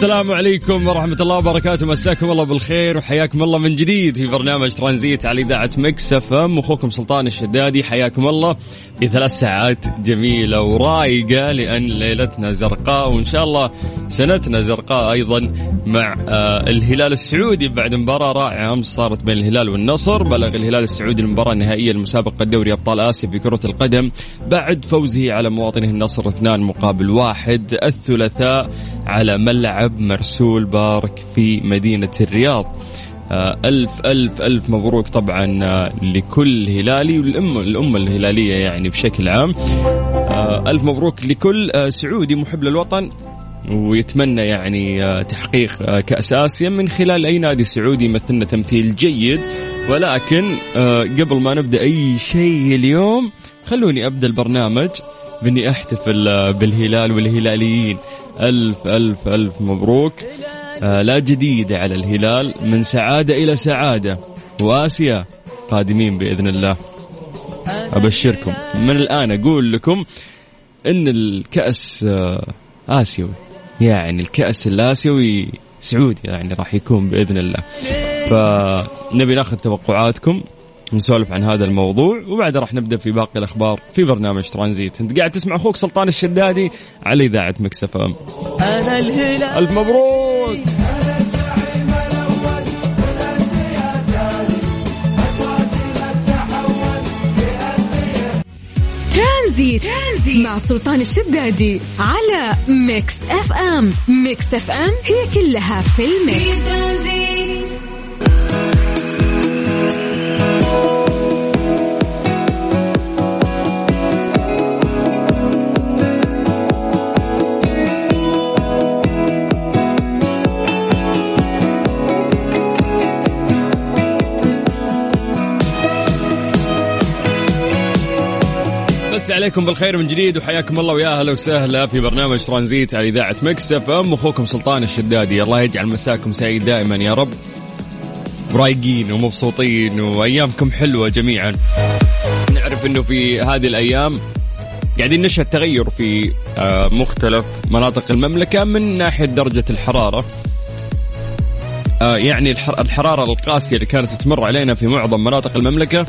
السلام عليكم ورحمة الله وبركاته. مساكم الله بالخير وحياكم الله من جديد في برنامج ترانزيت على إذاعة Mix FM. أخوكم سلطان الشدادي حياكم الله في ثلاث ساعات جميلة ورايقة لأن ليلتنا زرقاء وإن شاء الله سنتنا زرقاء أيضا مع آه الهلال السعودي. بعد مباراة رائعة أمس صارت بين الهلال والنصر. بلغ الهلال السعودي المباراة النهائية لمسابقة دوري أبطال آسيا في كرة القدم بعد فوزه على مواطنه النصر اثنان مقابل واحد. الثلاثاء على ملعب مرسول بارك في مدينة الرياض. آه، ألف ألف ألف مبروك طبعا آه، لكل هلالي والأمة الأمة الهلالية يعني بشكل عام. آه، ألف مبروك لكل سعودي محب للوطن ويتمنى يعني تحقيق كأس آسيا من خلال أي نادي سعودي يمثلنا تمثيل جيد. ولكن قبل ما نبدأ أي شيء اليوم خلوني أبدأ البرنامج بإني أحتفل بالهلال والهلاليين. ألف ألف ألف مبروك. آه لا جديد على الهلال من سعادة إلى سعادة. وآسيا قادمين بإذن الله. أبشركم. من الآن أقول لكم أن الكأس آه آسيوي. يعني الكأس الآسيوي سعودي يعني راح يكون بإذن الله. فنبي ناخذ توقعاتكم. نسولف عن هذا الموضوع وبعدها راح نبدأ في باقي الأخبار في برنامج ترانزيت. انت قاعد تسمع أخوك سلطان الشدادي على إذاعة مكسف إم. أنا الهلال. ألف مبروك. ترانزيت. ترانزيت. مع سلطان الشدادي على Mix FM. Mix FM هي كلها في ال mix في عليكم بالخير من جديد وحياكم الله ويا أهلا وسهلا في برنامج ترانزيت على إذاعة Mix FM. أخوكم سلطان الشدادي. الله يجعل مساكم سعيد دائما يا رب. رايقين ومبسوطين وأيامكم حلوة جميعا. نعرف إنه في هذه الأيام قاعدين نشهد تغير في آه، مختلف مناطق المملكة من ناحية درجة الحرارة. آه، يعني الحرارة القاسية اللي كانت تمر علينا في معظم مناطق المملكة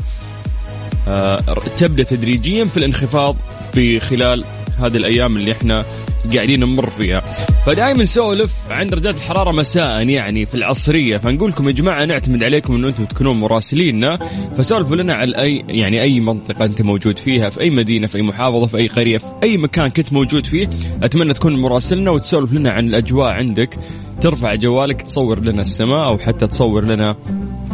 تبدأ تدريجيا في الانخفاض في خلال هذه الأيام اللي إحنا قاعدين نمر فيها. فدائما نسولف عن درجات الحرارة مساء يعني في العصرية. فنقول لكم يا جماعة نعتمد عليكم إنه أنتم تكونون مراسليننا. فسولفوا لنا على اي يعني أي منطقة أنت موجود فيها في أي مدينة في أي محافظة في أي قرية في أي مكان كنت موجود فيه. أتمنى تكون مراسلنا وتسولف لنا عن الأجواء عندك. ترفع جوالك تصور لنا السماء أو حتى تصور لنا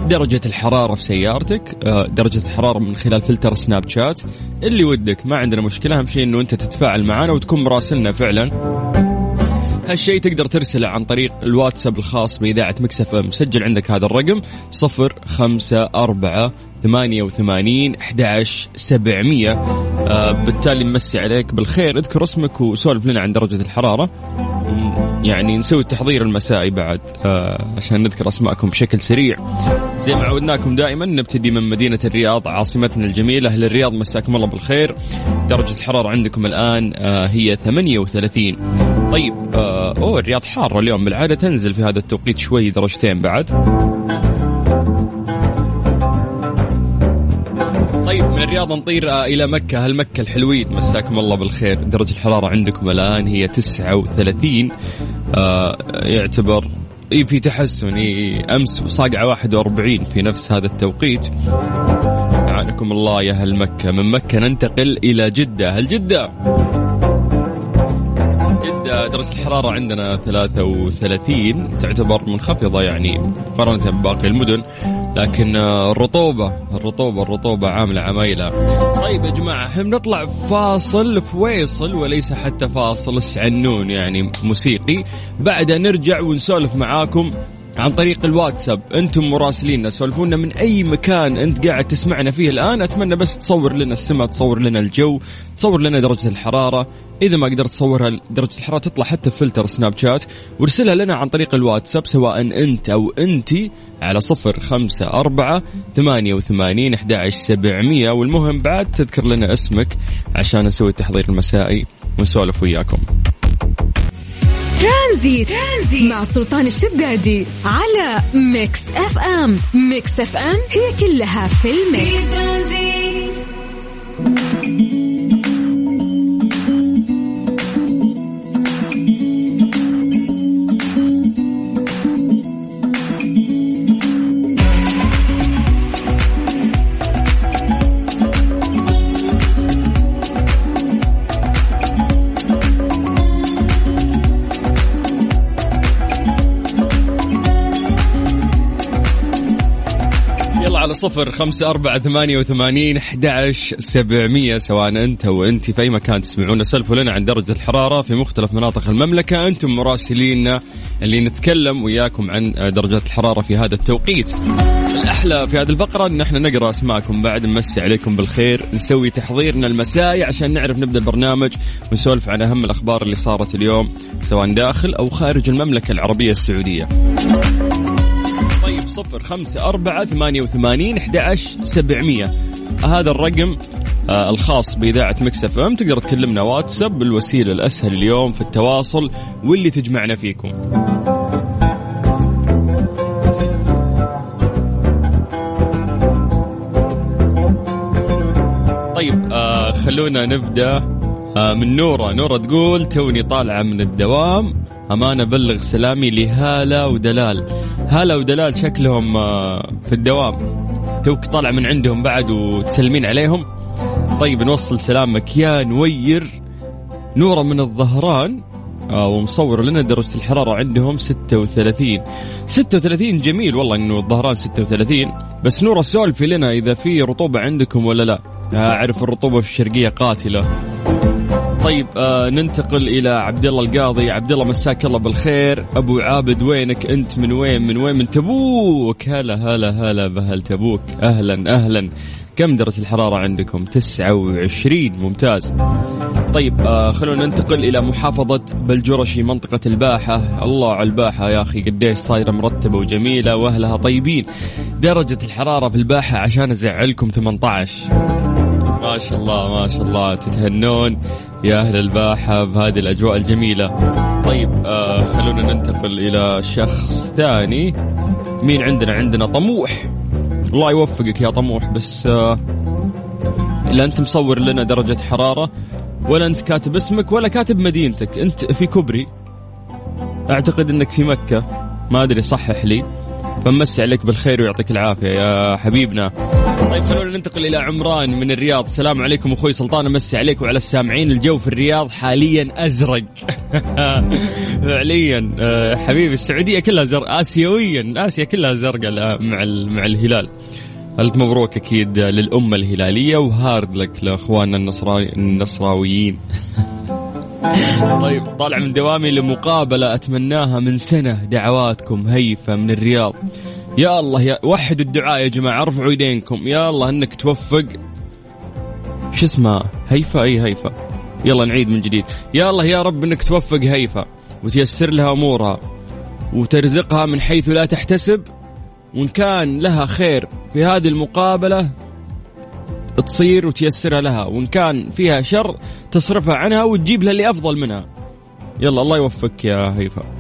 درجة الحرارة في سيارتك آه، درجة الحرارة من خلال فلتر Snapchat. اللي ودك ما عندنا مشكلة. أهم شيء أنه أنت تتفاعل معنا وتكون مراسلنا فعلا. هالشيء تقدر ترسله عن طريق الواتساب الخاص بإذاعة Mix FM. سجل عندك هذا الرقم صفر خمسة أربعة ثمانية وثمانين أحد سبعمية. آه بالتالي نمسي عليك بالخير. اذكر اسمك وسولف لنا عن درجة الحرارة. يعني نسوي التحضير المسائي بعد آه عشان نذكر أسماءكم بشكل سريع. زي ما عودناكم دائما نبتدي من مدينة الرياض عاصمتنا الجميلة. أهل الرياض مساكم الله بالخير. درجة الحرارة عندكم الآن آه هي 38 طيب آه أوه الرياض حارة اليوم. بالعادة تنزل في هذا التوقيت شوي درجتين بعد. طيب من الرياض نطير آه، إلى مكة. هل مكة الحلوين مساكم الله بالخير. درجة الحرارة عندكم الآن هي 39 آه يعتبر في تحسن أمس صاقعة 41 في نفس هذا التوقيت. أعانكم الله يا أهل مكة. من مكة ننتقل إلى جدة. هل جدة؟ جدة درجة الحرارة عندنا 33 تعتبر منخفضة يعني مقارنة بباقي المدن. لكن الرطوبة الرطوبة الرطوبة عاملة عمايلها طيب يا جماعة هم نطلع فاصل فويصل وليس حتى فاصل السعنون يعني موسيقي. بعدها نرجع ونسولف معاكم عن طريق الواتساب أنتم مراسلينا سولفونا من أي مكان أنت قاعد تسمعنا فيه الآن. أتمنى بس تصور لنا السماء تصور لنا الجو تصور لنا درجة الحرارة. إذا ما قدرت تصورها درجه الحرارة تطلع حتى في فلتر سناب شات وارسلها لنا عن طريق الواتساب سواء أنت أو انتي على صفر خمسة أربعة ثمانية وثمانين أحد سبعمية. والمهم بعد تذكر لنا اسمك عشان نسوي التحضير المسائي ونسولف وياكم. ترانزيت. ترانزيت مع سلطان الشدادي على Mix FM. Mix FM هي كلها في ال mix. صفر خمسة أربعة ثمانية وثمانين أحد سبعمية. سواء أنت أو أنت في أي مكان تسمعونا سلفوا لنا عن درجة الحرارة في مختلف مناطق المملكة. أنتم مراسلينا اللي نتكلم وياكم عن درجات الحرارة في هذا التوقيت. الأحلى في هذه الفقرة أن إحنا نقرأ أسماءكم بعد نمسي عليكم بالخير نسوي تحضيرنا المسائي عشان نعرف نبدأ البرنامج ونسولف عن أهم الأخبار اللي صارت اليوم سواء داخل أو خارج المملكة العربية السعودية. صفر خمسة أربعة ثمانية وثمانين سبعمية. هذا الرقم آه الخاص بإذاعة مكسف أم. تقدر تكلمنا واتساب بالوسيلة الأسهل اليوم في التواصل واللي تجمعنا فيكم. طيب آه خلونا نبدأ. آه من نورة. نورة تقول توني طالعة من الدوام. أمانة بلغ سلامي لهالة ودلال. هالة ودلال شكلهم آه، في الدوام. توك طالع من عندهم بعد وتسلمين عليهم. طيب نوصل سلامك يا نوير. نورة من الظهران. آه ومصور لنا درجة الحرارة عندهم 36 36 جميل والله إنه الظهران 36 بس نورة سولفي لنا إذا في رطوبة عندكم ولا لا. أعرف الرطوبة في الشرقية قاتلة. طيب آه ننتقل إلى عبد الله القاضي. عبد الله مساك الله بالخير. أبو عابد وينك أنت؟ من وين؟ من وين؟ من تبوك. هلا هلا هلا بهل تبوك. أهلا أهلا. كم درجة الحرارة عندكم؟ 29 ممتاز. طيب آه خلونا ننتقل إلى محافظة بلجرشي منطقة الباحة. الله على الباحة يا أخي قديش صايرة مرتبة وجميلة وأهلها طيبين. درجة الحرارة في الباحة عشان أزعلكم 18 ما شاء الله ما شاء الله تتهنون يا أهل الباحة بهذه الأجواء الجميلة. طيب آه خلونا ننتقل إلى شخص ثاني. مين عندنا؟ عندنا طموح. الله يوفقك يا طموح بس آه لا أنت مصور لنا درجة حرارة ولا أنت كاتب اسمك ولا كاتب مدينتك. أنت في كوبري. أعتقد أنك في مكة. ما أدري صحح لي. فمسي عليك بالخير ويعطيك العافية يا حبيبنا. طيب خلونا ننتقل إلى عمران من الرياض. السلام عليكم أخوي سلطان أمسي عليك وعلى السامعين. الجو في الرياض حاليا أزرق. فعليا آه، حبيبي السعودية كلها زرق آسيويا آسيا كلها زرقاء مع مع الهلال. ألف مبروك أكيد للأمة الهلالية وهارد لك لأخواننا النصراويين. طيب طالع من دوامي لمقابلة أتمناها من سنة. دعواتكم هيفا من الرياض. يا الله يا وحدوا الدعاء يا جماعة ارفعوا يدينكم. يا الله إنك توفق. شو اسمها هيفا؟ إي هيفا. يلا نعيد من جديد. يا الله يا رب إنك توفق هيفا وتيسر لها أمورها وترزقها من حيث لا تحتسب. وإن كان لها خير في هذه المقابلة تصير وتيسرها لها. وإن كان فيها شر تصرفها عنها وتجيب لها اللي أفضل منها. يلا الله يوفقك يا هيفا.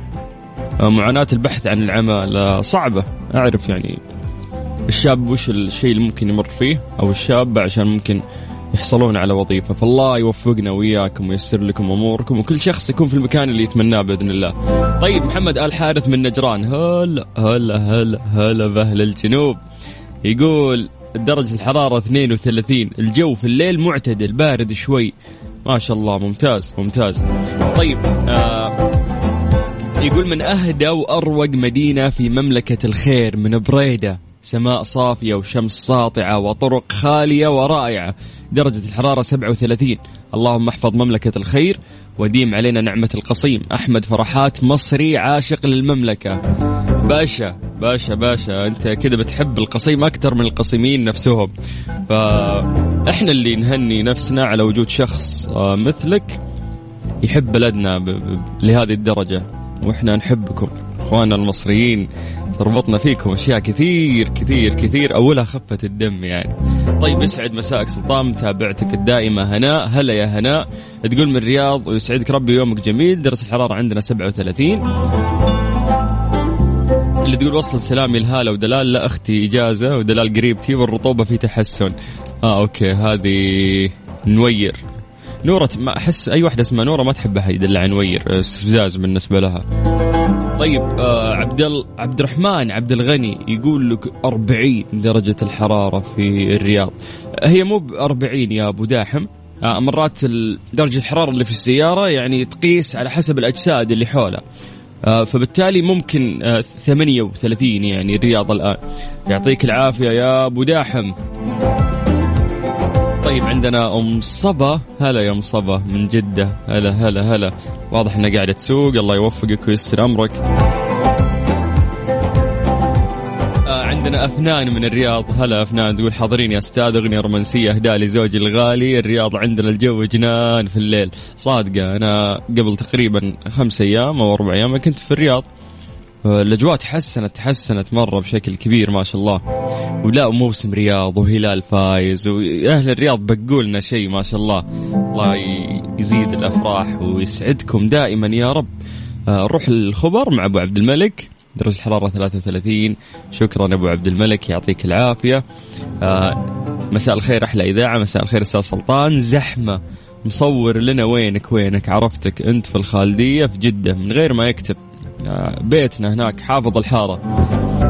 معاناة البحث عن العمل صعبة. أعرف يعني الشاب وش الشيء اللي ممكن يمر فيه أو الشاب عشان ممكن يحصلون على وظيفة. فالله يوفقنا وإياكم ويسر لكم أموركم وكل شخص يكون في المكان اللي يتمناه بإذن الله. طيب محمد آل حارث من نجران. هلا هلا هلا هلا بأهل الجنوب. يقول درجة الحرارة 32 الجو في الليل معتدل بارد شوي. ما شاء الله ممتاز ممتاز. طيب آه يقول من أهدى وأروق مدينة في مملكة الخير من بريدة. سماء صافية وشمس ساطعة وطرق خالية ورائعة. درجة الحرارة 37 اللهم احفظ مملكة الخير وديم علينا نعمة القصيم. أحمد فرحات مصري عاشق للمملكة. باشا باشا باشا أنت كذا بتحب القصيم أكثر من القصيمين نفسهم. فإحنا اللي نهني نفسنا على وجود شخص آه، مثلك يحب بلدنا لهذه الدرجة. وإحنا نحبكم. إخواننا المصريين تربطنا فيكم أشياء كثير كثير كثير أولها خفة الدم يعني. طيب يسعد مساءك سلطان متابعتك الدائمة هناء هلا يا هناء تقول من الرياض ويسعدك ربي يومك جميل. درجه الحرارة عندنا 37 اللي تقول وصل سلامي لهالة ودلال. لا أختي إجازة ودلال قريبتي والرطوبة في تحسن. آه okay هذه نوير. نورة ما أحس أي واحدة اسمها نورة ما تحب احد يدلع نوير استفزاز بالنسبة لها. طيب آه عبد عبد الرحمن عبد الغني يقول لك 40 درجة الحرارة في الرياض. هي مو ب 40 يا أبو داحم. آه مرات درجة الحرارة اللي في السيارة يعني تقيس على حسب الأجساد اللي حولها. آه فبالتالي ممكن آه 38 يعني الرياض الآن. يعطيك العافية يا أبو داحم. طيب عندنا أم صبا. هلا يا أم صبا من جدة. هلا هلا هلا. واضح إنها قاعدة تسوق. الله يوفقك ويسر أمرك. آه عندنا أفنان من الرياض. هلا أفنان تقول حاضرين يا أستاذ. أغنية رومانسية أهداء لزوجي الغالي. الرياض عندنا الجو جنان في الليل. صادقة أنا قبل تقريبا خمس أيام أو أربع أيام كنت في الرياض. الأجواء تحسنت تحسنت مرة بشكل كبير ما شاء الله. ولا موسم رياض وهلال فايز وأهل الرياض بقوا لنا شيء ما شاء الله. الله يزيد الأفراح ويسعدكم دائما يا رب. آه، نروح الخبر مع أبو عبد الملك. درجة الحرارة 33 شكرا أبو عبد الملك يعطيك العافية. آه، مساء الخير أحلى إذاعة. مساء الخير أستاذ سلطان. زحمة. مصور لنا وينك وينك؟ عرفتك أنت في الخالدية في جدة من غير ما يكتب. بيتنا هناك حافظ الحارة.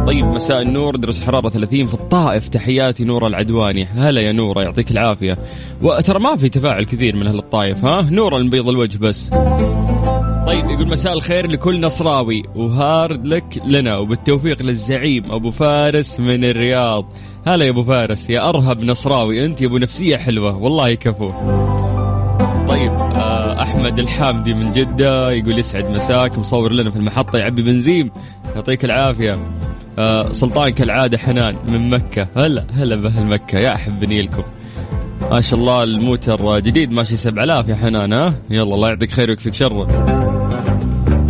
طيب مساء النور. درجة حرارة 30 في الطائف. تحياتي نورة العدواني. هلا يا نورة يعطيك العافية. وترى ما في تفاعل كثير من أهل الطائف ها؟ نورة المبيض الوجه بس. طيب يقول مساء الخير لكل نصراوي. وهارد لك لنا وبالتوفيق للزعيم أبو فارس من الرياض. هلا يا أبو فارس يا أرهب نصراوي أنت يا أبو نفسية حلوة. والله كفو طيب آه، أحمد الحامدي من جدة يقول يسعد مساك مصور لنا في المحطة يعبي بنزين يعطيك العافية. آه، سلطان كالعادة حنان من مكة. هلا هلا بأهل مكة يا احب بنيلكم ما شاء الله الموتر جديد ماشي 7000 يا حنان ها؟ يلا الله يعطيك خير ويكفيك شره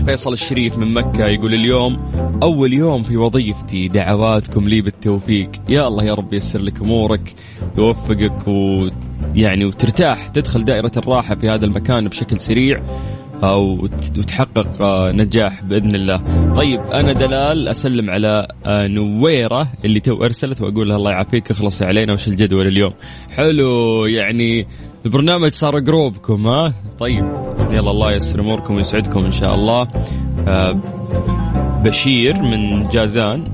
فيصل الشريف من مكة يقول اليوم أول يوم في وظيفتي دعواتكم لي بالتوفيق. يا الله يا رب ييسر لك أمورك يوفقك يعني وترتاح تدخل دائرة الراحة في هذا المكان بشكل سريع أو وتحقق آه، نجاح بإذن الله. طيب أنا دلال أسلم على آه، نويرة اللي تو أرسلت وأقول لها الله يعافيك اخلصي علينا وش الجدول اليوم؟ حلو يعني البرنامج صار جروبكم ها؟ طيب يلا الله يسر أموركم ويسعدكم إن شاء الله. آه، بشير من جازان.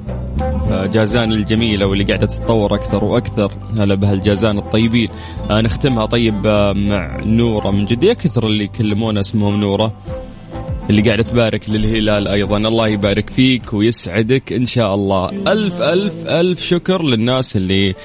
جازان الجميلة واللي قاعدة تتطور أكثر وأكثر. هلا بهالجازان الطيبين. آه نختمها طيب آه مع نورة من جدة. كثر اللي يكلمونا اسمهم نورة. اللي قاعدة تبارك للهلال أيضا. الله يبارك فيك ويسعدك إن شاء الله. ألف ألف ألف شكر للناس اللي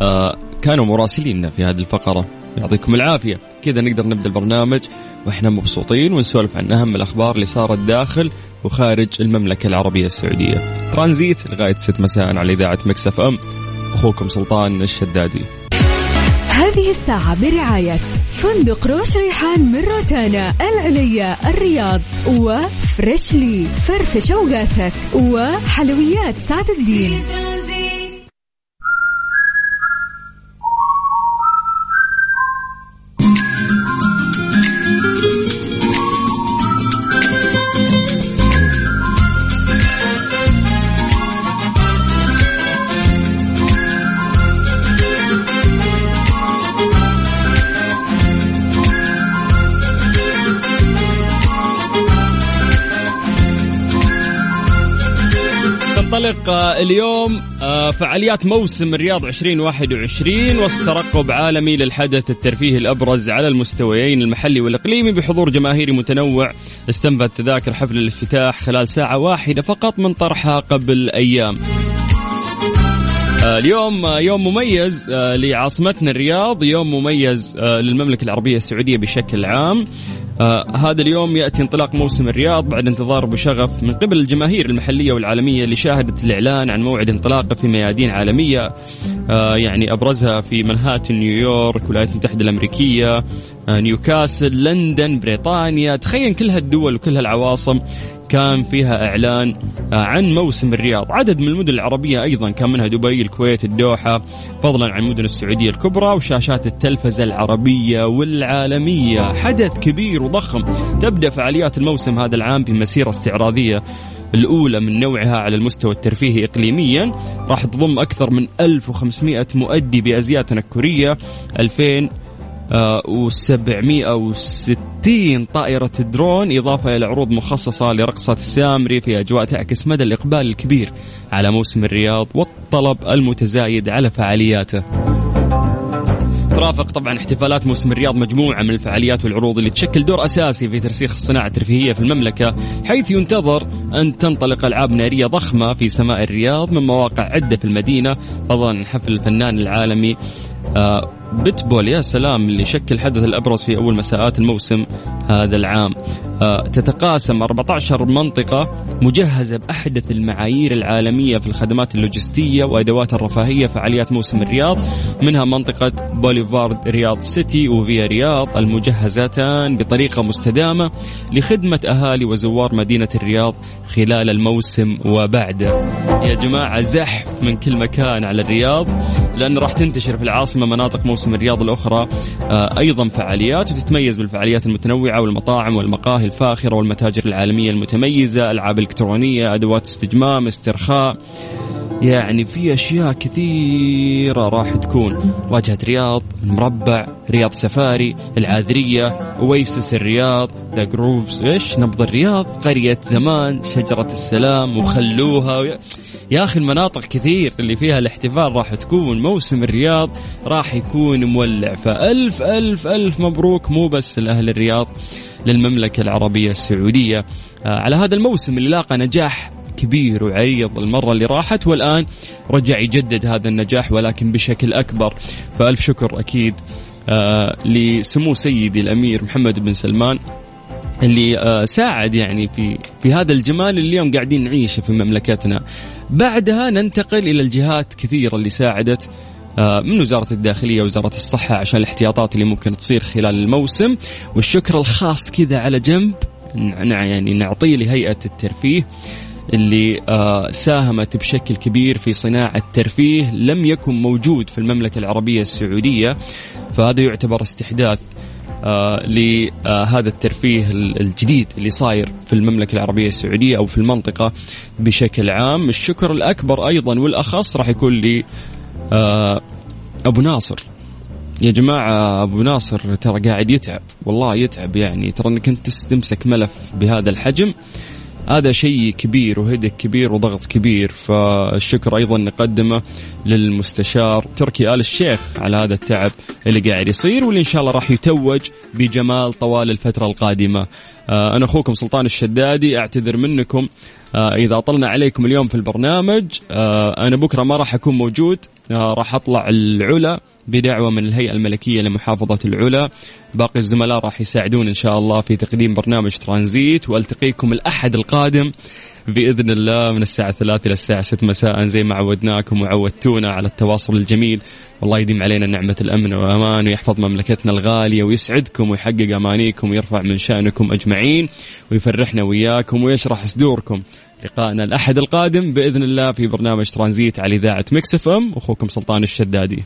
آه كانوا مراسليننا في هذه الفقرة. يعطيكم العافية. كذا نقدر نبدأ البرنامج وإحنا مبسوطين ونسولف عن أهم الأخبار اللي صارت داخل وخارج المملكة العربية السعودية. ترانزيت لغاية 6 مساء على إذاعة مكسف أم. أخوكم سلطان الشدادي. هذه الساعة برعاية فندق روش ريحان من روتانا العليا الرياض وفريشلي. فرفش اوقاتك وحلويات سعد الدين. تنطلق آه، اليوم آه، فعاليات موسم الرياض 2021 وسط ترقب عالمي للحدث الترفيهي الأبرز على المستويين المحلي والإقليمي بحضور جماهيري متنوع استنفذ تذاكر حفل الافتتاح خلال ساعة واحدة فقط من طرحها قبل أيام. آه، اليوم آه، يوم مميز آه، لعاصمتنا الرياض يوم مميز للمملكة العربية السعودية بشكل عام. هذا اليوم يأتي انطلاق موسم الرياض بعد انتظار بشغف من قبل الجماهير المحلية والعالمية اللي شاهدت الإعلان عن موعد انطلاقة في ميادين عالمية يعني أبرزها في منهاتن نيويورك الولايات المتحدة الأمريكية نيوكاسل لندن بريطانيا. تخيل كل هالدول وكل هالعواصم. كان فيها إعلان آه، عن موسم الرياض. عدد من المدن العربية أيضا كان منها دبي الكويت الدوحة فضلا عن المدن السعودية الكبرى وشاشات التلفزة العربية والعالمية. حدث كبير وضخم تبدأ فعاليات الموسم هذا العام بمسيرة استعراضية الأولى من نوعها على المستوى الترفيهي إقليميا. راح تضم أكثر من 1500 مؤدي بأزياء تنكرية. 2000 و760 طائرة درون إضافة إلى عروض مخصصة لرقصة السامري في أجواء تعكس مدى الإقبال الكبير على موسم الرياض والطلب المتزايد على فعالياته. ترافق طبعا احتفالات موسم الرياض مجموعة من الفعاليات والعروض اللي تشكل دور أساسي في ترسيخ الصناعة الترفيهية في المملكة حيث ينتظر أن تنطلق ألعاب نارية ضخمة في سماء الرياض من مواقع عدة في المدينة فضلا عن حفل الفنان العالمي آه، بيتبول يا سلام اللي شكل الحدث الأبرز في أول مساءات الموسم هذا العام. آه، تتقاسم 14 منطقة مجهزة بأحدث المعايير العالمية في الخدمات اللوجستية وأدوات الرفاهية فعاليات موسم الرياض. منها منطقة بوليفارد رياض سيتي وفيا رياض المجهزتان بطريقة مستدامة لخدمة أهالي وزوار مدينة الرياض خلال الموسم وبعده. يا جماعة زحف من كل مكان على الرياض. لأن راح تنتشر في العاصمة مناطق موسم الرياض الأخرى آه، أيضا فعاليات وتتميز بالفعاليات المتنوعة والمطاعم والمقاهي الفاخرة والمتاجر العالمية المتميزة ألعاب إلكترونية أدوات استجمام استرخاء يعني في أشياء كثيرة راح تكون. واجهة رياض المربع رياض سفاري العاذرية Oasis الرياض The Groves إيش؟ نبض الرياض قرية زمان شجرة السلام وخلوها يا أخي المناطق كثير اللي فيها الاحتفال راح تكون موسم الرياض راح يكون مولع. فألف ألف ألف مبروك مو بس لأهل الرياض للمملكة العربية السعودية. آه، على هذا الموسم اللي لاقى نجاح كبير وعريض المرة اللي راحت والآن رجع يجدد هذا النجاح ولكن بشكل أكبر. فألف شكر أكيد آه لسمو سيدي الأمير محمد بن سلمان. اللي آه ساعد يعني في في هذا الجمال اللي اليوم قاعدين نعيشه في مملكتنا. بعدها ننتقل إلى الجهات كثيرة اللي ساعدت آه، من وزارة الداخلية وزارة الصحة عشان الاحتياطات اللي ممكن تصير خلال الموسم. والشكر الخاص كذا على جنب يعني نعطيه لهيئة الترفيه اللي آه، ساهمت بشكل كبير في صناعة ترفيه لم يكن موجود في المملكة العربية السعودية. فهذا يعتبر استحداث لهذا الترفيه الجديد اللي صاير في المملكة العربية السعودية أو في المنطقة بشكل عام. الشكر الأكبر أيضا والأخص راح يكون لي آه أبو ناصر. يا جماعة أبو ناصر ترى قاعد يتعب والله يتعب يعني. ترى أنك أنت تمسك ملف بهذا الحجم. هذا شيء كبير وهدك كبير وضغط كبير فالشكر أيضا نقدمه للمستشار تركي آل الشيخ على هذا التعب اللي قاعد يصير واللي إن شاء الله راح يتوج بجمال طوال الفترة القادمة. آه، أنا أخوكم سلطان الشدادي أعتذر منكم آه، إذا طلنا عليكم اليوم في البرنامج آه، أنا بكرة ما راح أكون موجود راح أطلع العلا بدعوة من الهيئة الملكية لمحافظة العلا. باقي الزملاء راح يساعدون إن شاء الله في تقديم برنامج ترانزيت وألتقيكم الأحد القادم بإذن الله من الساعة ثلاثة إلى الساعة ست مساء. زي ما عودناكم وعودتونا على التواصل الجميل. والله يديم علينا نعمة الأمن والأمان ويحفظ مملكتنا الغالية ويسعدكم ويحقق أمانيكم ويرفع من شأنكم أجمعين ويفرحنا وياكم ويشرح صدوركم. لقائنا الأحد القادم بإذن الله في برنامج ترانزيت على إذاعة مكسف أم. أخوكم سلطان الشدادي.